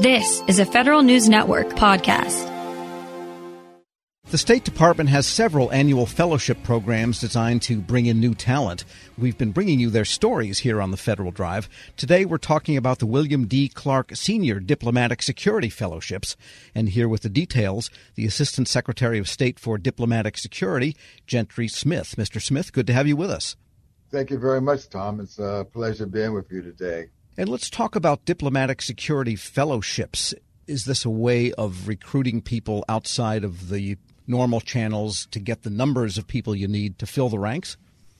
This is a Federal News Network podcast. The State Department has several annual fellowship programs designed to bring in new talent. We've been bringing you their stories here on the Federal Drive. Today we're talking about the William D. Clark Senior Diplomatic Security Fellowships. And here with the details, the Assistant Secretary of State for Diplomatic Security, Gentry Smith. Mr. Smith, good to have you with us. Thank you very much, Tom. It's a pleasure being with you today. And let's talk about diplomatic security fellowships. Is this a way of recruiting people outside of the normal channels to get the numbers of people you need to fill the ranks?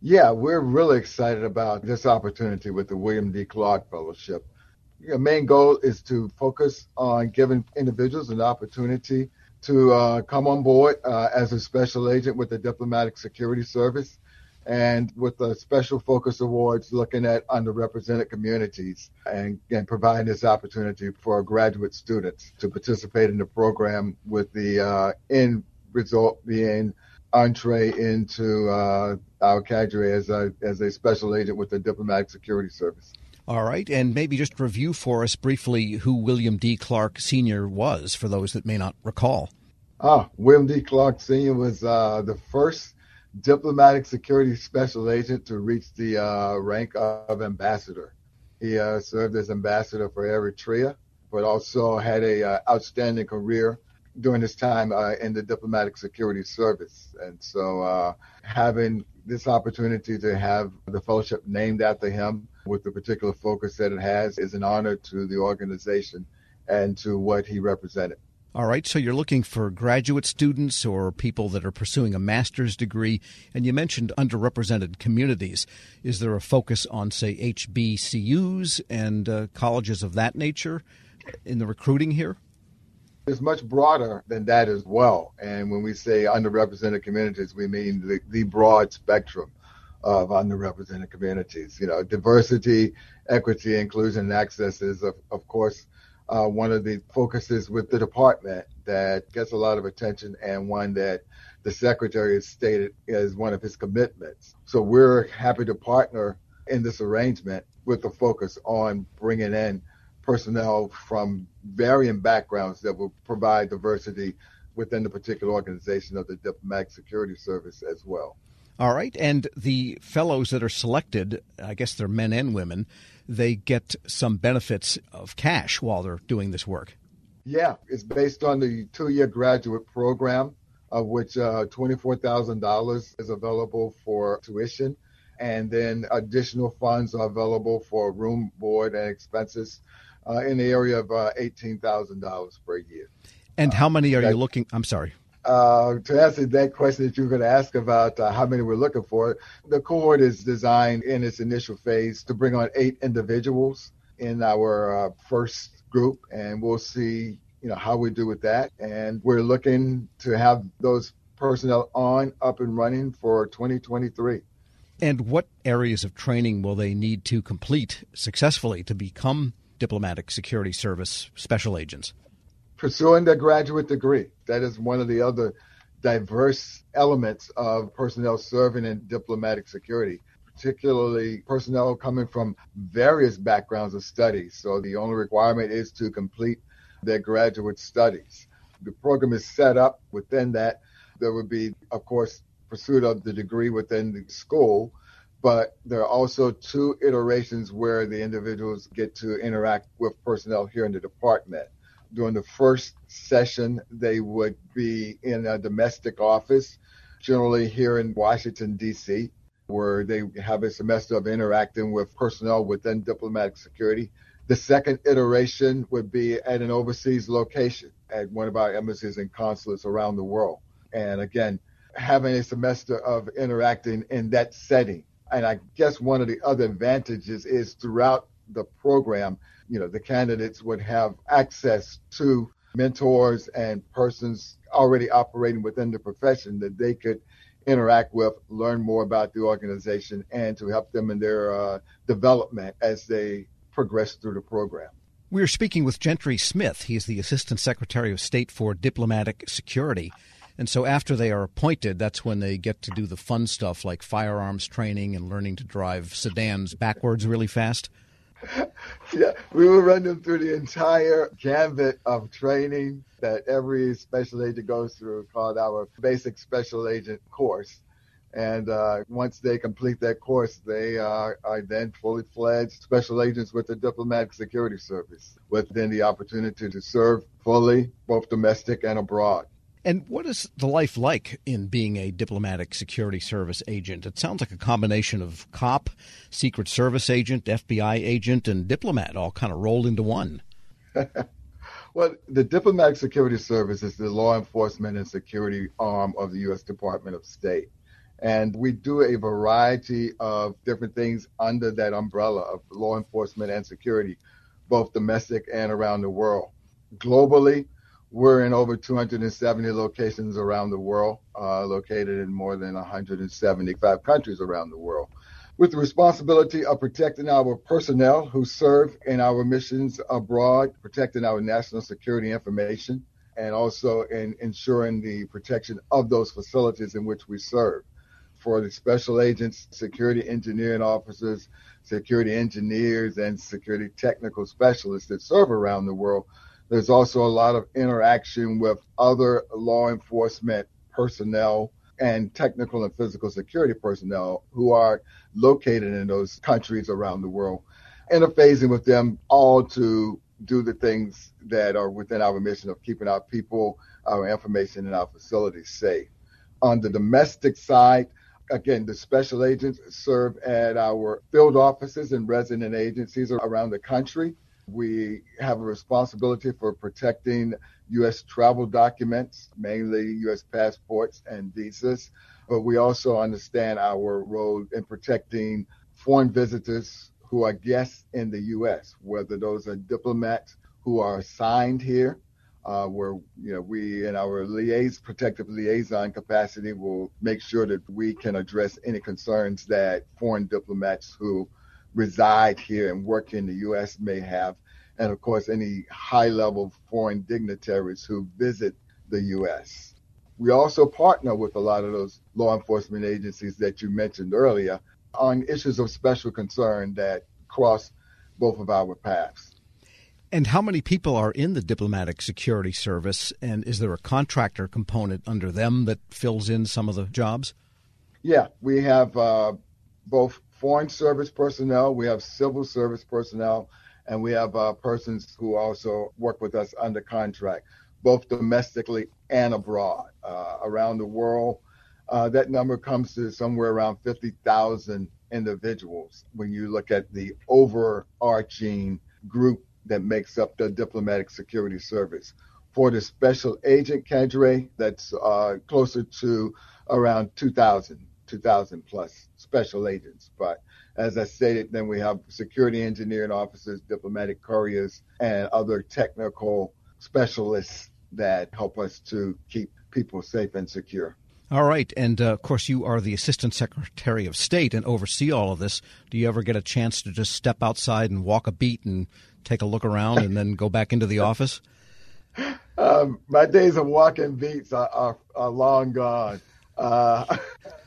Yeah, we're really excited about this opportunity with the William D. Clark Fellowship. The main goal is to focus on giving individuals an opportunity to uh, come on board uh, as a special agent with the Diplomatic Security Service and with the special focus awards looking at underrepresented communities and, and providing this opportunity for graduate students to participate in the program with the uh, end result being entree into uh, our cadre as a, as a special agent with the Diplomatic Security Service. All right, and maybe just review for us briefly who William D. Clark Sr. was for those that may not recall. Ah, William D. Clark Sr. was uh, the first diplomatic security special agent to reach the uh, rank of ambassador. He uh, served as ambassador for Eritrea, but also had a uh, outstanding career during his time uh, in the diplomatic security service. And so, uh, having this opportunity to have the fellowship named after him with the particular focus that it has is an honor to the organization and to what he represented. All right, so you're looking for graduate students or people that are pursuing a master's degree, and you mentioned underrepresented communities. Is there a focus on, say, HBCUs and uh, colleges of that nature in the recruiting here? It's much broader than that as well. And when we say underrepresented communities, we mean the, the broad spectrum of underrepresented communities. You know, diversity, equity, inclusion, and access is, of, of course, uh, one of the focuses with the department that gets a lot of attention and one that the secretary has stated as one of his commitments. So we're happy to partner in this arrangement with the focus on bringing in personnel from varying backgrounds that will provide diversity within the particular organization of the Diplomatic Security Service as well. All right. And the fellows that are selected, I guess they're men and women, they get some benefits of cash while they're doing this work. Yeah, it's based on the two year graduate program, of which uh, $24,000 is available for tuition. And then additional funds are available for room, board, and expenses uh, in the area of uh, $18,000 per year. And how many are you looking? I'm sorry. Uh, to answer that question that you were going to ask about uh, how many we're looking for, the cohort is designed in its initial phase to bring on eight individuals in our uh, first group, and we'll see, you know, how we do with that. And we're looking to have those personnel on, up and running for 2023. And what areas of training will they need to complete successfully to become diplomatic security service special agents? Pursuing their graduate degree. That is one of the other diverse elements of personnel serving in diplomatic security, particularly personnel coming from various backgrounds of studies. So the only requirement is to complete their graduate studies. The program is set up within that. There would be, of course, pursuit of the degree within the school, but there are also two iterations where the individuals get to interact with personnel here in the department during the first session, they would be in a domestic office, generally here in Washington, D.C., where they have a semester of interacting with personnel within diplomatic security. The second iteration would be at an overseas location at one of our embassies and consulates around the world. And again, having a semester of interacting in that setting. And I guess one of the other advantages is throughout the program, you know, the candidates would have access to mentors and persons already operating within the profession that they could interact with, learn more about the organization, and to help them in their uh, development as they progress through the program. We're speaking with Gentry Smith. He is the Assistant Secretary of State for Diplomatic Security. And so after they are appointed, that's when they get to do the fun stuff like firearms training and learning to drive sedans backwards really fast. yeah, we will run them through the entire gambit of training that every special agent goes through called our basic special agent course. And uh, once they complete that course, they are, are then fully fledged special agents with the Diplomatic Security Service, with then the opportunity to serve fully, both domestic and abroad. And what is the life like in being a diplomatic security service agent? It sounds like a combination of cop, Secret Service agent, FBI agent, and diplomat all kind of rolled into one. well, the Diplomatic Security Service is the law enforcement and security arm of the U.S. Department of State. And we do a variety of different things under that umbrella of law enforcement and security, both domestic and around the world. Globally, we're in over 270 locations around the world, uh, located in more than 175 countries around the world, with the responsibility of protecting our personnel who serve in our missions abroad, protecting our national security information, and also in ensuring the protection of those facilities in which we serve. For the special agents, security engineering officers, security engineers, and security technical specialists that serve around the world, there's also a lot of interaction with other law enforcement personnel and technical and physical security personnel who are located in those countries around the world, interfacing with them all to do the things that are within our mission of keeping our people, our information, and our facilities safe. On the domestic side, again, the special agents serve at our field offices and resident agencies around the country. We have a responsibility for protecting U.S. travel documents, mainly U.S. passports and visas. But we also understand our role in protecting foreign visitors who are guests in the U.S., whether those are diplomats who are assigned here, uh, where you know we in our liaison, protective liaison capacity will make sure that we can address any concerns that foreign diplomats who reside here and work in the U.S. may have, and of course, any high level foreign dignitaries who visit the U.S. We also partner with a lot of those law enforcement agencies that you mentioned earlier on issues of special concern that cross both of our paths. And how many people are in the diplomatic security service? And is there a contractor component under them that fills in some of the jobs? Yeah, we have uh, both foreign service personnel, we have civil service personnel, and we have uh, persons who also work with us under contract, both domestically and abroad uh, around the world. Uh, that number comes to somewhere around 50,000 individuals when you look at the overarching group that makes up the diplomatic security service. For the special agent cadre, that's uh, closer to around 2,000 2,000 plus special agents. But as I stated, then we have security engineering officers, diplomatic couriers, and other technical specialists that help us to keep people safe and secure. All right. And uh, of course, you are the Assistant Secretary of State and oversee all of this. Do you ever get a chance to just step outside and walk a beat and take a look around and then go back into the office? Um, my days of walking beats are, are, are long gone. Uh,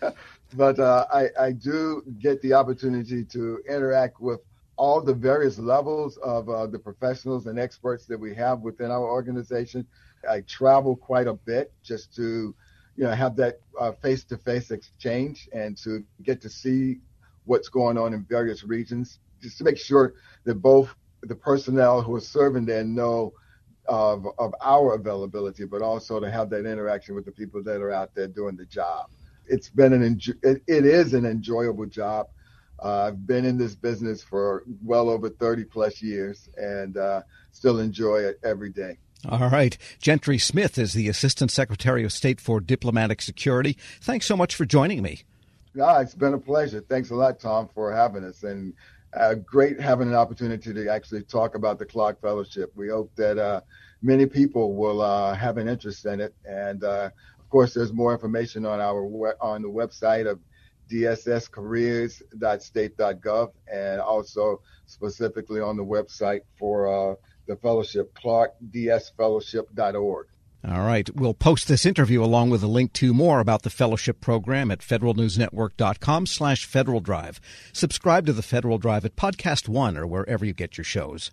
but uh, I, I, do get the opportunity to interact with all the various levels of uh, the professionals and experts that we have within our organization. I travel quite a bit just to, you know, have that uh, face-to-face exchange and to get to see what's going on in various regions, just to make sure that both the personnel who are serving there know of, of our availability, but also to have that interaction with the people that are out there doing the job it's been an enjo- it, it is an enjoyable job. Uh, I've been in this business for well over 30 plus years and uh, still enjoy it every day. All right. Gentry Smith is the Assistant Secretary of State for Diplomatic Security. Thanks so much for joining me. No, it's been a pleasure. Thanks a lot, Tom, for having us. And uh, great having an opportunity to actually talk about the Clark Fellowship. We hope that uh, many people will uh, have an interest in it. And uh, course, there's more information on our on the website of dsscareers.state.gov and also specifically on the website for uh, the fellowship, clarkdsfellowship.org. All right. We'll post this interview along with a link to more about the fellowship program at federalnewsnetwork.com slash Federal Drive. Subscribe to the Federal Drive at Podcast One or wherever you get your shows.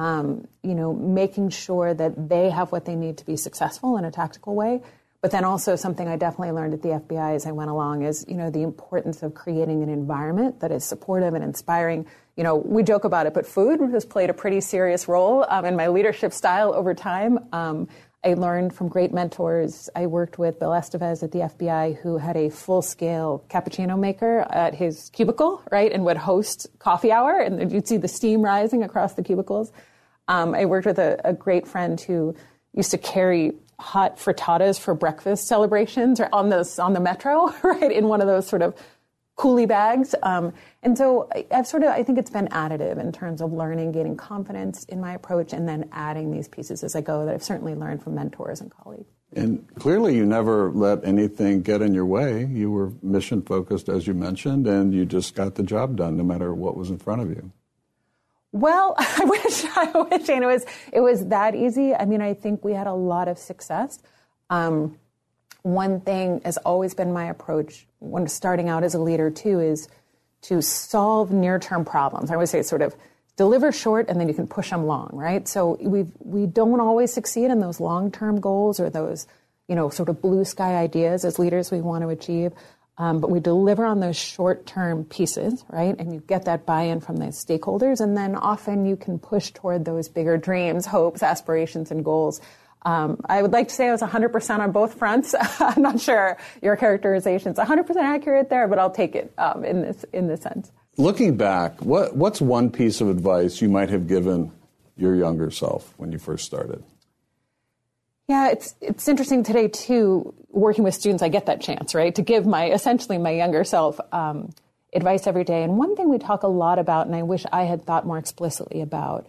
um, you know, making sure that they have what they need to be successful in a tactical way, But then also something I definitely learned at the FBI as I went along is, you know, the importance of creating an environment that is supportive and inspiring. You know, we joke about it, but food has played a pretty serious role um, in my leadership style over time. Um, I learned from great mentors. I worked with Bill Estevez at the FBI, who had a full scale cappuccino maker at his cubicle, right, and would host coffee hour, and you'd see the steam rising across the cubicles. Um, I worked with a, a, great friend who used to carry hot frittatas for breakfast celebrations or on the on the metro, right, in one of those sort of coolie bags. Um, and so I've sort of, I think it's been additive in terms of learning, gaining confidence in my approach, and then adding these pieces as I go that I've certainly learned from mentors and colleagues. And clearly, you never let anything get in your way. You were mission focused, as you mentioned, and you just got the job done no matter what was in front of you. Well, I wish I wish it was it was that easy. I mean, I think we had a lot of success. Um, one thing has always been my approach when starting out as a leader too is to solve near-term problems. I always say sort of deliver short and then you can push them long, right? So we we don't always succeed in those long-term goals or those you know sort of blue sky ideas as leaders we want to achieve. Um, but we deliver on those short-term pieces, right? And you get that buy-in from the stakeholders, and then often you can push toward those bigger dreams, hopes, aspirations, and goals um, I would like to say I was 100% on both fronts. I'm not sure your characterization is 100% accurate there, but I'll take it um, in this in this sense. Looking back, what, what's one piece of advice you might have given your younger self when you first started? Yeah, it's it's interesting today too. Working with students, I get that chance, right, to give my essentially my younger self um, advice every day. And one thing we talk a lot about, and I wish I had thought more explicitly about,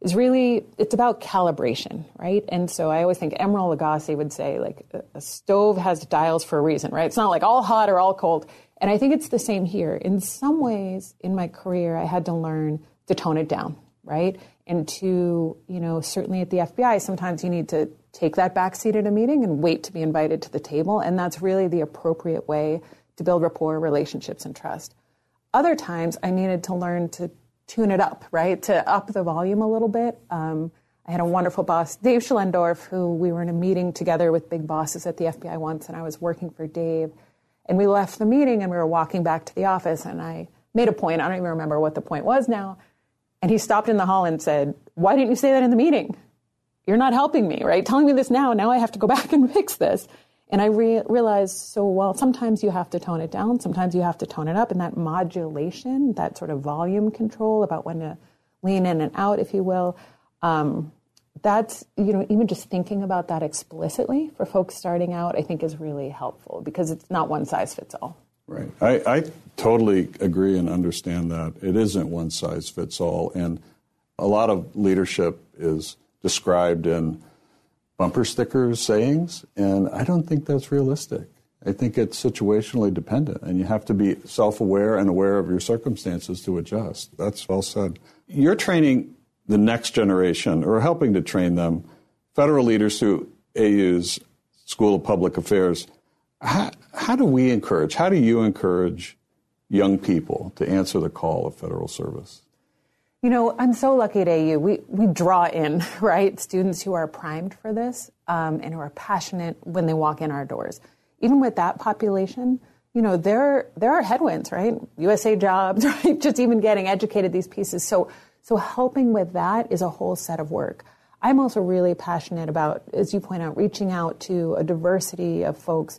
is really it's about calibration, right? And so I always think Emeril Lagasse would say like a stove has dials for a reason, right? It's not like all hot or all cold. And I think it's the same here. In some ways, in my career, I had to learn to tone it down, right? And to, you know, certainly at the FBI, sometimes you need to take that back seat at a meeting and wait to be invited to the table. And that's really the appropriate way to build rapport, relationships, and trust. Other times, I needed to learn to tune it up, right? To up the volume a little bit. Um, I had a wonderful boss, Dave Schlendorf, who we were in a meeting together with big bosses at the FBI once, and I was working for Dave. And we left the meeting and we were walking back to the office, and I made a point. I don't even remember what the point was now. And he stopped in the hall and said, Why didn't you say that in the meeting? You're not helping me, right? Telling me this now. Now I have to go back and fix this. And I re- realized, so well, sometimes you have to tone it down, sometimes you have to tone it up, and that modulation, that sort of volume control about when to lean in and out, if you will, um, that's you know even just thinking about that explicitly for folks starting out, I think is really helpful because it's not one size fits all. Right. I, I totally agree and understand that it isn't one size fits all, and a lot of leadership is described in bumper stickers sayings, and I don't think that's realistic. I think it's situationally dependent, and you have to be self aware and aware of your circumstances to adjust. That's well said. You're training the next generation, or helping to train them, federal leaders through AU's School of Public Affairs. How, how do we encourage, how do you encourage young people to answer the call of federal service? You know, I'm so lucky at AU. We, we draw in, right, students who are primed for this um, and who are passionate when they walk in our doors. Even with that population, you know, there, there are headwinds, right? USA jobs, right? Just even getting educated, these pieces. So, so helping with that is a whole set of work. I'm also really passionate about, as you point out, reaching out to a diversity of folks